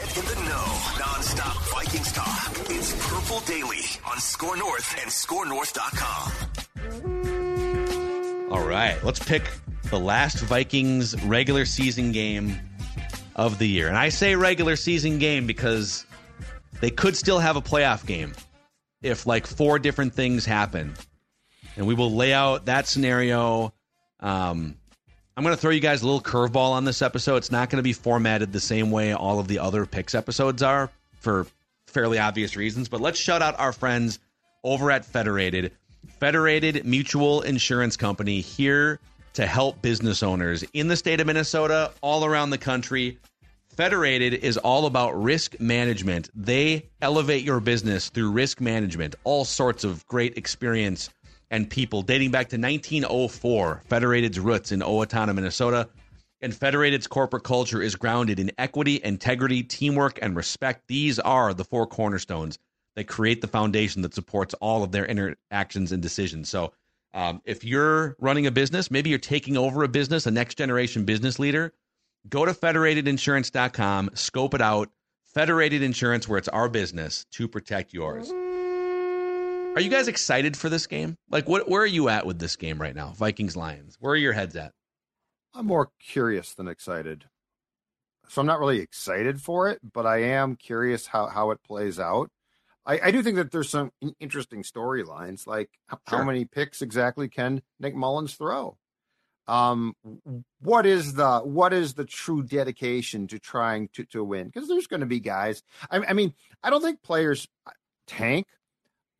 In the know, non-stop Vikings talk. It's Purple Daily on Score North and ScoreNorth.com. All right, let's pick the last Vikings regular season game of the year. And I say regular season game because they could still have a playoff game if like four different things happen. And we will lay out that scenario. Um, I'm going to throw you guys a little curveball on this episode. It's not going to be formatted the same way all of the other picks episodes are for fairly obvious reasons. But let's shout out our friends over at Federated. Federated Mutual Insurance Company here to help business owners in the state of Minnesota, all around the country. Federated is all about risk management. They elevate your business through risk management, all sorts of great experience and people dating back to 1904. Federated's roots in Owatonna, Minnesota. And Federated's corporate culture is grounded in equity, integrity, teamwork, and respect. These are the four cornerstones that create the foundation that supports all of their interactions and decisions. So, um, if you're running a business, maybe you're taking over a business, a next generation business leader, go to federatedinsurance.com, scope it out. Federated Insurance, where it's our business to protect yours. Are you guys excited for this game? Like, what? Where are you at with this game right now? Vikings Lions. Where are your heads at? I'm more curious than excited. So I'm not really excited for it, but I am curious how how it plays out. I, I do think that there's some interesting storylines, like Sure. how many picks exactly can Nick Mullens throw? Um, what is the what is the true dedication to trying to to win? Because there's going to be guys. I, I mean, I don't think players tank,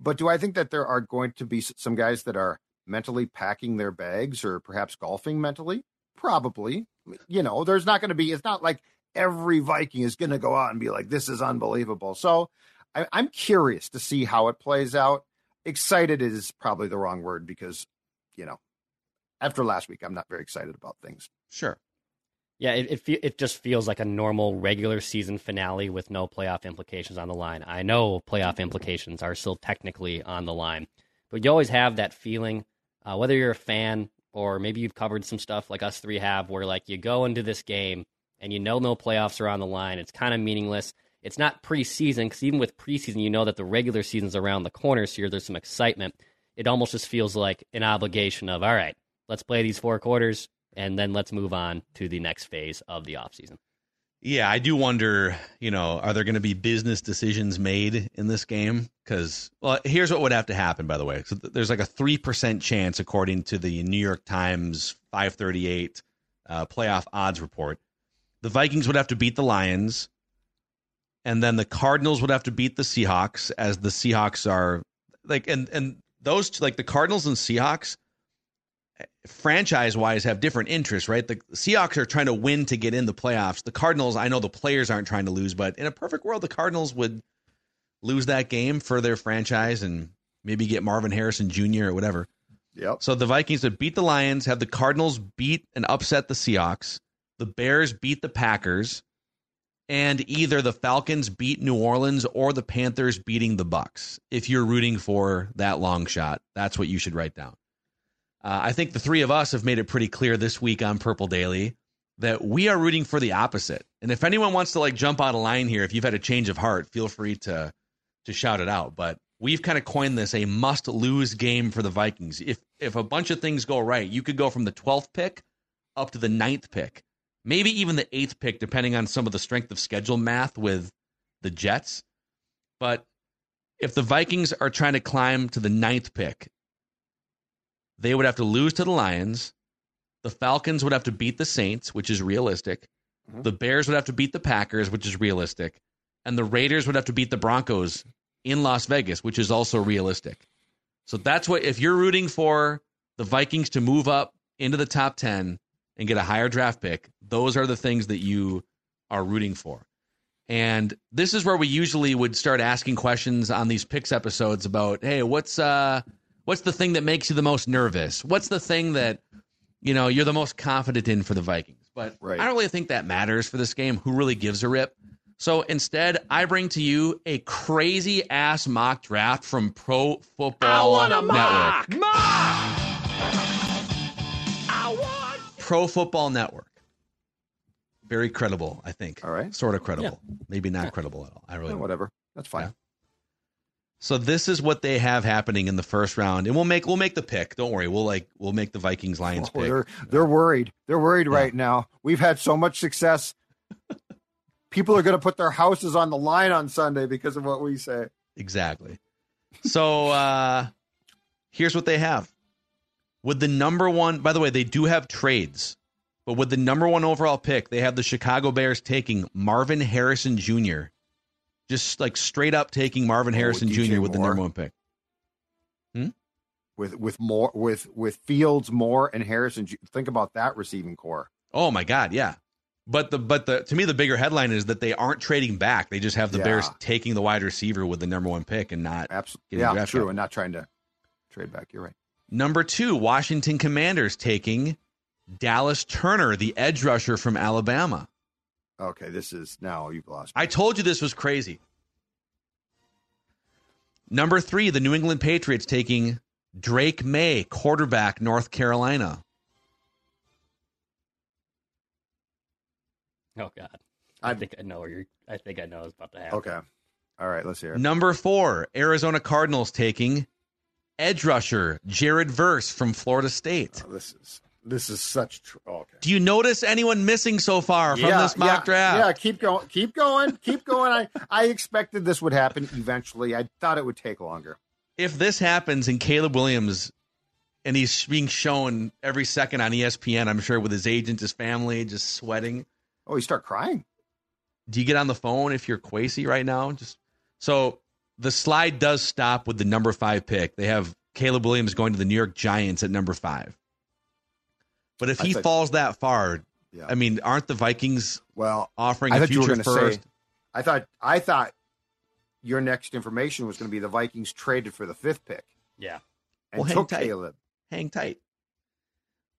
but do I think that there are going to be some guys that are mentally packing their bags or perhaps golfing mentally? Probably. You know, there's not going to be. It's not like every Viking is going to go out and be like, "This is unbelievable." So, I, I'm curious to see how it plays out. Excited is probably the wrong word because, you know, after last week, I'm not very excited about things. Sure. Yeah, it it, it just feels like a normal regular season finale with no playoff implications on the line. I know playoff implications are still technically on the line, but you always have that feeling, uh, whether you're a fan or maybe you've covered some stuff like us three have, where like you go into this game and you know no playoffs are on the line. It's kind of meaningless. It's not preseason because even with preseason, you know that the regular season's around the corner, so there's some excitement. It almost just feels like an obligation of all right, let's play these four quarters and then let's move on to the next phase of the offseason. Yeah, I do wonder, you know, are there going to be business decisions made in this game? Because, well, here's what would have to happen, by the way. So there's like a 3% chance, according to the New York Times 538 uh, playoff odds report. The Vikings would have to beat the Lions, and then the Cardinals would have to beat the Seahawks, as the Seahawks are like, and, and those, like the Cardinals and Seahawks, franchise wise have different interests, right? The Seahawks are trying to win to get in the playoffs. The Cardinals, I know the players aren't trying to lose, but in a perfect world, the Cardinals would lose that game for their franchise and maybe get Marvin Harrison Jr. or whatever. Yep. So the Vikings would beat the Lions, have the Cardinals beat and upset the Seahawks, the Bears beat the Packers, and either the Falcons beat New Orleans or the Panthers beating the Bucks. If you're rooting for that long shot, that's what you should write down. Uh, I think the three of us have made it pretty clear this week on Purple Daily that we are rooting for the opposite. And if anyone wants to like jump out of line here, if you've had a change of heart, feel free to to shout it out. But we've kind of coined this a must lose game for the Vikings. If if a bunch of things go right, you could go from the 12th pick up to the ninth pick, maybe even the eighth pick, depending on some of the strength of schedule math with the Jets. But if the Vikings are trying to climb to the ninth pick, they would have to lose to the Lions. The Falcons would have to beat the Saints, which is realistic. The Bears would have to beat the Packers, which is realistic. And the Raiders would have to beat the Broncos in Las Vegas, which is also realistic. So that's what, if you're rooting for the Vikings to move up into the top 10 and get a higher draft pick, those are the things that you are rooting for. And this is where we usually would start asking questions on these picks episodes about, hey, what's uh what's the thing that makes you the most nervous? What's the thing that you know you're the most confident in for the Vikings? But Right. I don't really think that matters for this game. Who really gives a rip? So instead, I bring to you a crazy ass mock draft from Pro Football Network. Mock. Mock. Pro Football Network. Very credible, I think. All right. Sort of credible. Maybe not credible at all. I really Eh, whatever. That's fine. Yeah. So this is what they have happening in the first round, and we'll make we'll make the pick. Don't worry, we'll like we'll make the Vikings Lions Oh, pick. they're they're worried. They're worried right now. We've had so much success. People are going to put their houses on the line on Sunday because of what we say. Exactly. So uh here's what they have. With the number one, by the way, they do have trades, but with the number one overall pick, they have the Chicago Bears taking Marvin Harrison Jr. Just like straight up taking Marvin Oh, Harrison DJ Jr. with the number one pick. Hmm? With with more with with Fields, Moore, and Harrison. Think about that receiving core. Oh my God, yeah. But the but the to me the bigger headline is that they aren't trading back. They just have the Yeah. Bears taking the wide receiver with the number one pick and not Absolutely. Getting Yeah, true. And not trying to trade back. You're right. Number two, Washington Commanders taking Dallas Turner, the edge rusher from Alabama. Okay, this is now you've lost. me. I told you this was crazy. Number three, the New England Patriots taking Drake Maye, quarterback, North Carolina. Oh God, I think I know where you're. I think I know what's about to happen. Okay. All right, let's hear it. Number four, Arizona Cardinals taking edge rusher, Jared Verse from Florida State. Oh, this is this is such. Tr- oh, okay. Do you notice anyone missing so far from yeah, this mock yeah, draft? Yeah, keep going. Keep going. Keep going. I I expected this would happen eventually. I thought it would take longer. If this happens and Caleb Williams and he's being shown every second on ESPN, I'm sure with his agent, his family, just sweating. Oh, you start crying. Do you get on the phone if you're Kwesi right now? Just so the slide does stop with the number five pick. They have Caleb Williams going to the New York Giants at number five. But if I he thought- falls that far, Yeah. I mean, aren't the Vikings Well, offering I a thought you future going to first? say. I thought I thought your next information was going to be the Vikings traded for the fifth pick Yeah. and Well, hang took tight. Caleb. hang tight.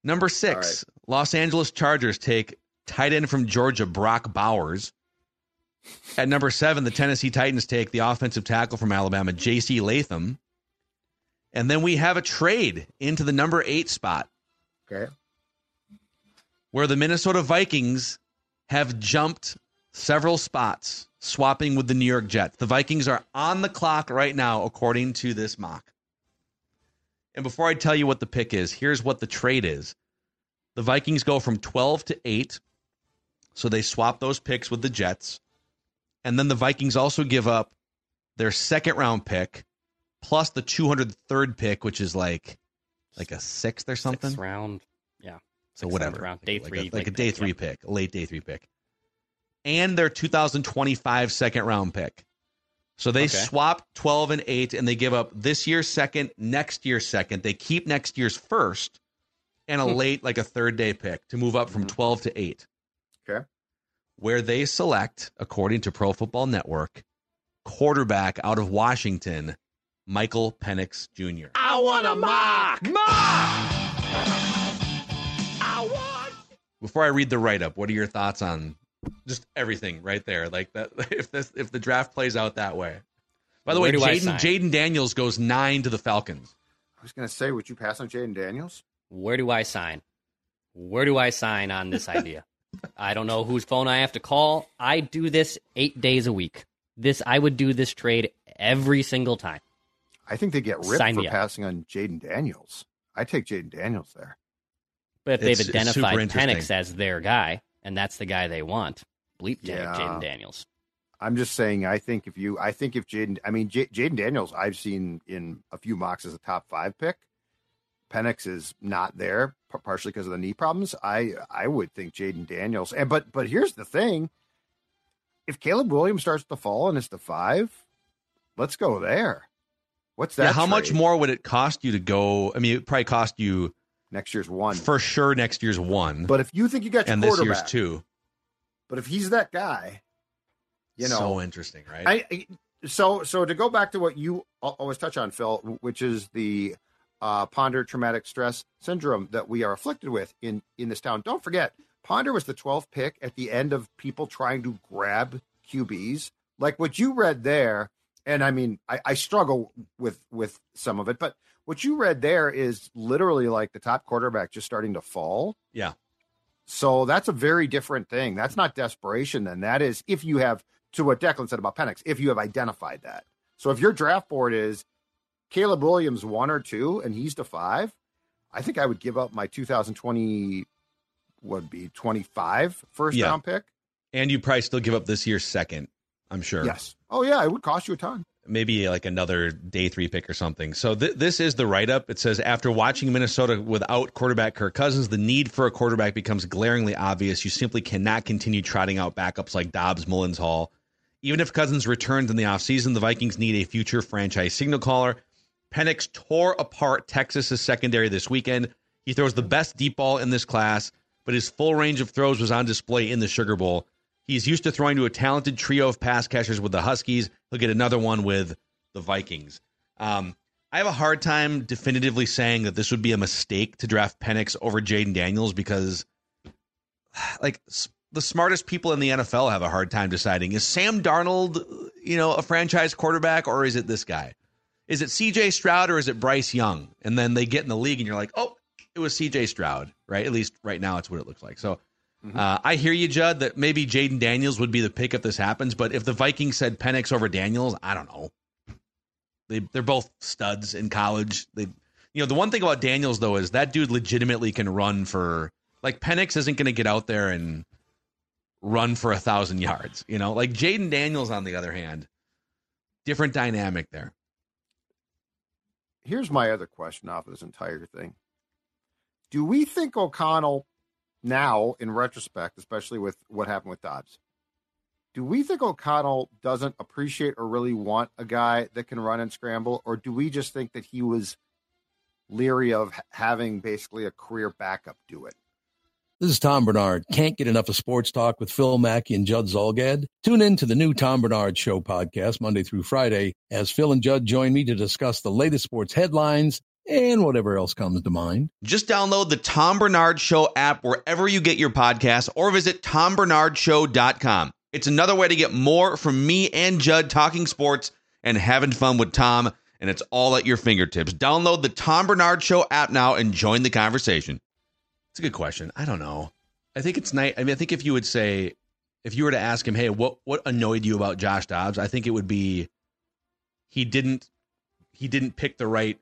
Number six, Los Angeles Chargers take tight end from Georgia, Brock Bowers. At number seven, the Tennessee Titans take the offensive tackle from Alabama, J.C. Latham. And then we have a trade into the number eight spot Okay. Where the Minnesota Vikings have jumped several spots, swapping with the New York Jets. The Vikings are on the clock right now, according to this mock. And before I tell you what the pick is, here's what the trade is. The Vikings go from 12 to 8. So they swap those picks with the Jets. And then the Vikings also give up their second round pick plus the 203rd pick, which is like like a sixth or something. Sixth round. Yeah. So Sixth, whatever, round, day like three, a, like like a day pick, three yeah. pick, a late day three pick, and their 2025 second round pick. So they Okay. swap 12 and eight, and they give up this year's second, next year's second. They keep next year's first, and a Hmm. late, like a third day pick to move up from 12 to eight. Okay. Where they select, according to Pro Football Network, quarterback out of Washington, Michael Penix Jr. I want a mock. Before I read the write up, what are your thoughts on just everything right there? Like that, if this if the draft plays out that way. By the Where way, do Jayden? Jayden Daniels goes nine to the Falcons. I was going to say, would you pass on Jayden Daniels? Where do I sign? Where do I sign on this idea? I don't know whose phone I have to call. I do this eight days a week. This I would do this trade every single time. I think they get ripped Sign for me up. passing on Jayden Daniels. I take Jayden Daniels there. But if It's- they've it's identified super. Penix as their guy, and that's the guy they want, bleep Yeah. Jayden Daniels. I'm just saying. I think if you, I think if Jayden, I mean J- Jayden Daniels, I've seen in a few mocks as a top five pick. Penix is not there, p- partially because of the knee problems. I I would think Jayden Daniels, and but but here's the thing: if Caleb Williams starts to fall and it's the five, let's go there. What's that? yeah, how much more would it cost you to go? I mean, it probably cost you next year's one? for sure next year's one, But if you think you got your and this year's two. but if he's that guy, You know, so interesting, right? I, I so so to go back to what you always touch on, Phil, which is the uh, Ponder traumatic stress syndrome that we are afflicted with in in this town. Don't forget, Ponder was the 12th pick at the end of people trying to grab QBs, like what you read there. And I mean, I, I struggle with with some of it, but what you read there is literally like the top quarterback just starting to fall. Yeah. So that's a very different thing. That's not desperation. Then that is if you have to what Declan said about Penix, if you have identified that. So if your draft board is Caleb Williams one or two and he's to five, I think I would give up my 2020 would be 25 first Yeah. round pick. and you probably still give up this year's second. I'm sure. Yes. Oh yeah, it would cost you a ton. Maybe like another day three pick or something. So th- this is the write up. It says after watching Minnesota without quarterback Kirk Cousins, the need for a quarterback becomes glaringly obvious. You simply cannot continue trotting out backups like Dobbs, Mullens, Hall. Even if Cousins returns in the offseason, the Vikings need a future franchise signal caller. Penix tore apart Texas's secondary this weekend. He throws the best deep ball in this class, but his full range of throws was on display in the Sugar Bowl. He's used to throwing to a talented trio of pass catchers with the Huskies. He'll get another one with the Vikings. Um, I have a hard time definitively saying that this would be a mistake to draft Penix over Jayden Daniels because, like, the smartest people in the NFL have a hard time deciding is Sam Darnold, you know, a franchise quarterback or is it this guy? Is it CJ Stroud or is it Bryce Young? And then they get in the league and you're like, oh, it was CJ Stroud, right? At least right now, it's what it looks like. So uh, I hear you, Judd, that maybe Jayden Daniels would be the pick if this happens. But if the Vikings said Penix over Daniels, I don't know. They they're both studs in college. They, you know, the one thing about Daniels though is that dude legitimately can run for like Penix isn't going to get out there and run for a thousand yards. You know, like Jayden Daniels on the other hand, different dynamic there. Here's my other question off of this entire thing. Do we think O'Connell now, in retrospect, especially with what happened with Dobbs, do we think O'Connell doesn't appreciate or really want a guy that can run and scramble, or do we just think that he was leery of having basically a career backup do it? This is Tom Barnard. Can't get enough of sports talk with Phil Mackey and Judd Zulgad? Tune in to the new Tom Barnard Show podcast Monday through Friday as Phil and Judd join me to discuss the latest sports headlines and whatever else comes to mind. Just download the Tom Barnard Show app wherever you get your podcasts or visit tombarnardshow.com. It's another way to get more from me and Judd talking sports and having fun with Tom, and it's all at your fingertips. Download the Tom Barnard Show app now and join the conversation. It's a good question. I don't know. I think it's nice. I mean, I think if you would say, if you were to ask him, hey, what what annoyed you about Josh Dobbs? I think it would be he didn't he didn't pick the right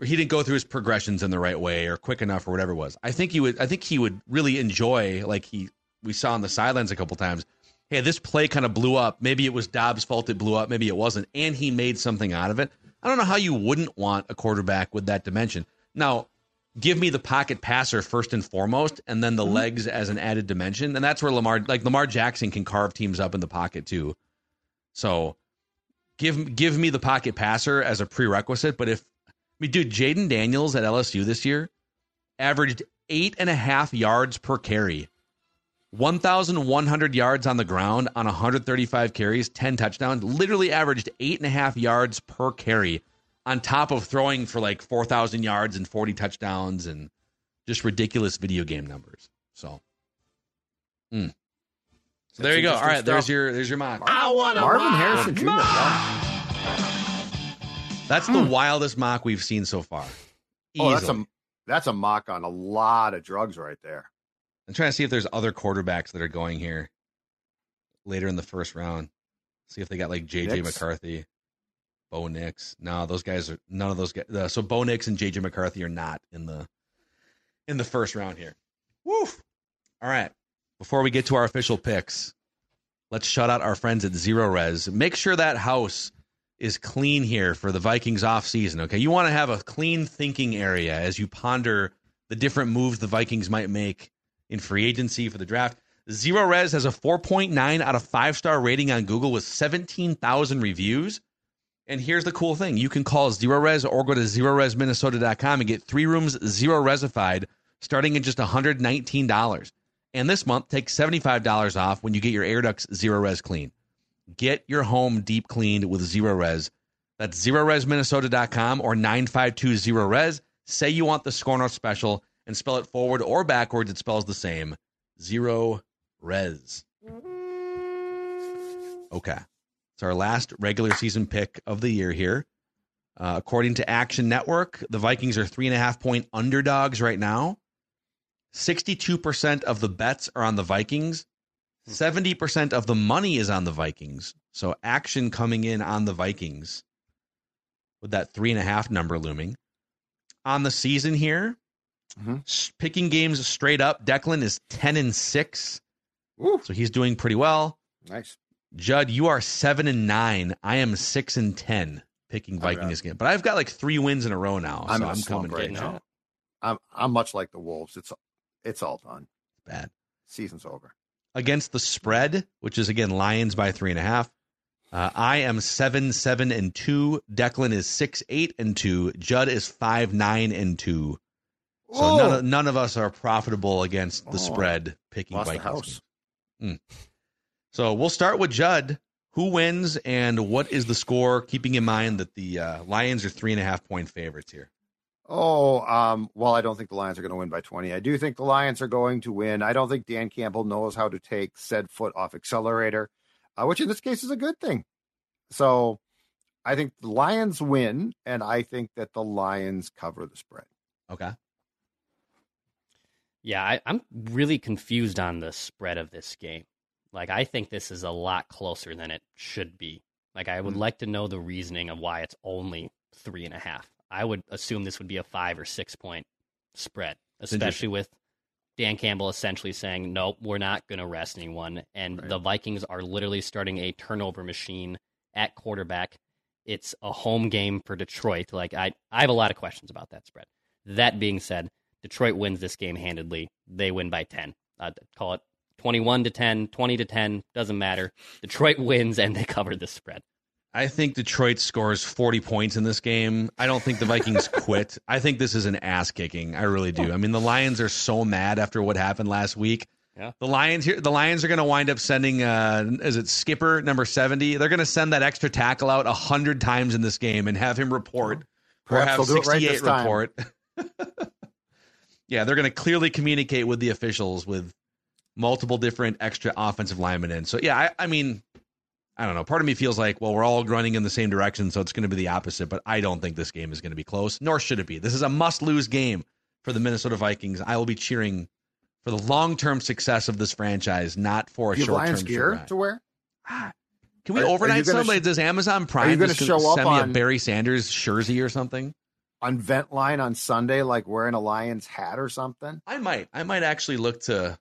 or he didn't go through his progressions in the right way or quick enough or whatever it was. I think he would I think he would really enjoy like he we saw on the sidelines a couple times. Hey, this play kind of blew up. Maybe it was Dobbs' fault it blew up, maybe it wasn't, and he made something out of it. I don't know how you wouldn't want a quarterback with that dimension. Now, give me the pocket passer first and foremost, and then the mm-hmm. legs as an added dimension. And that's where Lamar like Lamar Jackson can carve teams up in the pocket too. So give give me the pocket passer as a prerequisite. But if mean, dude, Jayden Daniels at LSU this year averaged eight and a half yards per carry, one thousand one hundred yards on the ground on one hundred thirty five carries, ten touchdowns. Literally averaged eight and a half yards per carry, on top of throwing for like four thousand yards and forty touchdowns and just ridiculous video game numbers. So. mm. So there you go. All right, interesting right, there's stuff. your there's your mock. Marvin Harrison Jr. That's the wildest mock we've seen so far. Oh, that's a that's a mock on a lot of drugs right there. I'm trying to see if there's other quarterbacks that are going here later in the first round. See if they got like JJ? McCarthy, Bo Nix. No, those guys are none of those guys. Uh, so Bo Nix and JJ McCarthy are not in the in the first round here. Woof. All right. Before we get to our official picks, let's shout out our friends at Zerorez. Make sure that house is clean here for the Vikings off season. Okay, you want to have a clean thinking area as you ponder the different moves the Vikings might make in free agency for the draft. Zerorez has a 4.9 out of 5 star rating on Google with 17,000 reviews. And here's the cool thing you can call Zerorez or go to zerorezminnesota.com and get three rooms zero resified starting at just $119. And this month, take $75 off when you get your air ducts zero res clean. Get your home deep cleaned with Zerorez. That's zerorezminnesota.com or 9520 res. Say you want the Score North special and spell it forward or backwards. It spells the same. Zero Res. Okay. It's our last regular season pick of the year here. Uh, according to Action Network, the Vikings are three and a half point underdogs right now. 62% of the bets are on the Vikings. 70% of the money is on the Vikings. So action coming in on the Vikings with that three and a half number looming. On the season here, Mhm. picking games straight up, Declan is 10 and 6. Woo. So he's doing pretty well. Nice. Judd, you are 7 and 9. I am 6 and 10 picking Vikings Viking game. But I've got like three wins in a row now. I'm so I'm coming right now. I'm I'm much like the Wolves. It's it's all done. It's bad. Season's over. Against the spread, which is again Lions by three and a half. Uh, I am seven, seven, and two. Declan is six, eight, and two. Judd is five, nine, and two. So Oh! none of, none of us are profitable against the Oh, spread picking Lost Vikings. house. So we'll start with Judd. Who wins and what is the score? Keeping in mind that the uh, Lions are three and a half point favorites here. Oh, um, well, I don't think the Lions are going to win by 20. I do think the Lions are going to win. I don't think Dan Campbell knows how to take said foot off accelerator, uh, which in this case is a good thing. So I think the Lions win, and I think that the Lions cover the spread. Okay. Yeah, I, I'm really confused on the spread of this game. Like, I think this is a lot closer than it should be. Like, I would Mm. like to know the reasoning of why it's only three and a half. I would assume this would be a five or six point spread, especially with Dan Campbell essentially saying, nope, we're not going to rest anyone. And Right. the Vikings are literally starting a turnover machine at quarterback. It's a home game for Detroit. Like, I, I have a lot of questions about that spread. That being said, Detroit wins this game handedly. They win by 10. I'd call it 21 to 10, 20 to 10, doesn't matter. Detroit wins and they cover the spread. I think Detroit scores 40 points in this game. I don't think the Vikings quit. I think this is an ass kicking. I really do. I mean, the Lions are so mad after what happened last week. Yeah. The Lions here the Lions are going to wind up sending uh is it skipper number 70? They're going to send that extra tackle out 100 times in this game and have him report or Perhaps have they'll do it right 68 report. yeah, they're going to clearly communicate with the officials with multiple different extra offensive linemen in. So yeah, I, I mean, I don't know. Part of me feels like, well, we're all running in the same direction, so it's going to be the opposite. But I don't think this game is going to be close, nor should it be. This is a must-lose game for the Minnesota Vikings. I will be cheering for the long-term success of this franchise, not for a have short-term gear to wear? Ah, can we Are- are overnight gonna somebody? sh- Does Amazon Prime gonna just show up send me a on- Barry Sanders jersey or something? On vent line on Sunday, like wearing a Lions hat or something? I might. I might actually look to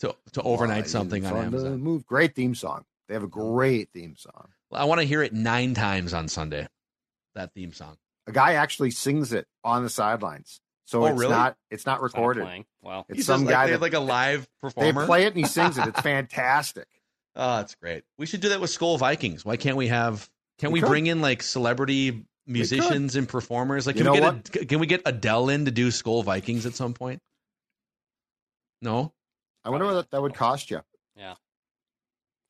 to to overnight Lions something on Amazon. Move. Great theme song. They have a um, great theme song. I want to hear it nine times on Sunday. That theme song. A guy actually sings it on the sidelines. So Oh, it's really? not it's not It's not recorded. playing. Wow. It's He some says, like, guy they that have like a live performer. they performer. play it and he sings it. It's fantastic. Oh, that's great. We should do that with Skull Vikings. Why can't we have? Can we, We bring in like celebrity musicians and performers? Like, You can we know get a, can we get Adele in to do Skull Vikings at some point? No, I wonder what that, that would cost you.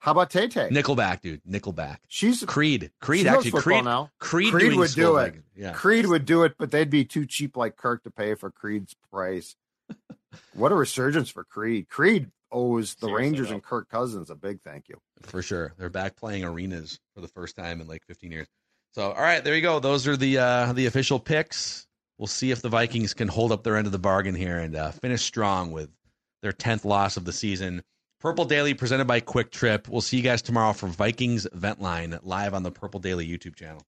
How about Tay Tay? Nickelback, dude. Nickelback. She's Creed. Creed. Actually, Creed. now. Creed, Creed would do it. Yeah. Creed would do it, but they'd be too cheap like Kirk to pay for Creed's price. what a resurgence for Creed. Creed owes the Seriously, Rangers and Kirk Cousins a big thank you. for sure. They're back playing arenas for the first time in like 15 years. So, all right, there you go. Those are the uh, the official picks. We'll see if the Vikings can hold up their end of the bargain here and uh, finish strong with their 10th loss of the season. Purple Daily presented by Kwik Trip. We'll see you guys tomorrow for Vikings Vent Line live on the Purple Daily YouTube channel.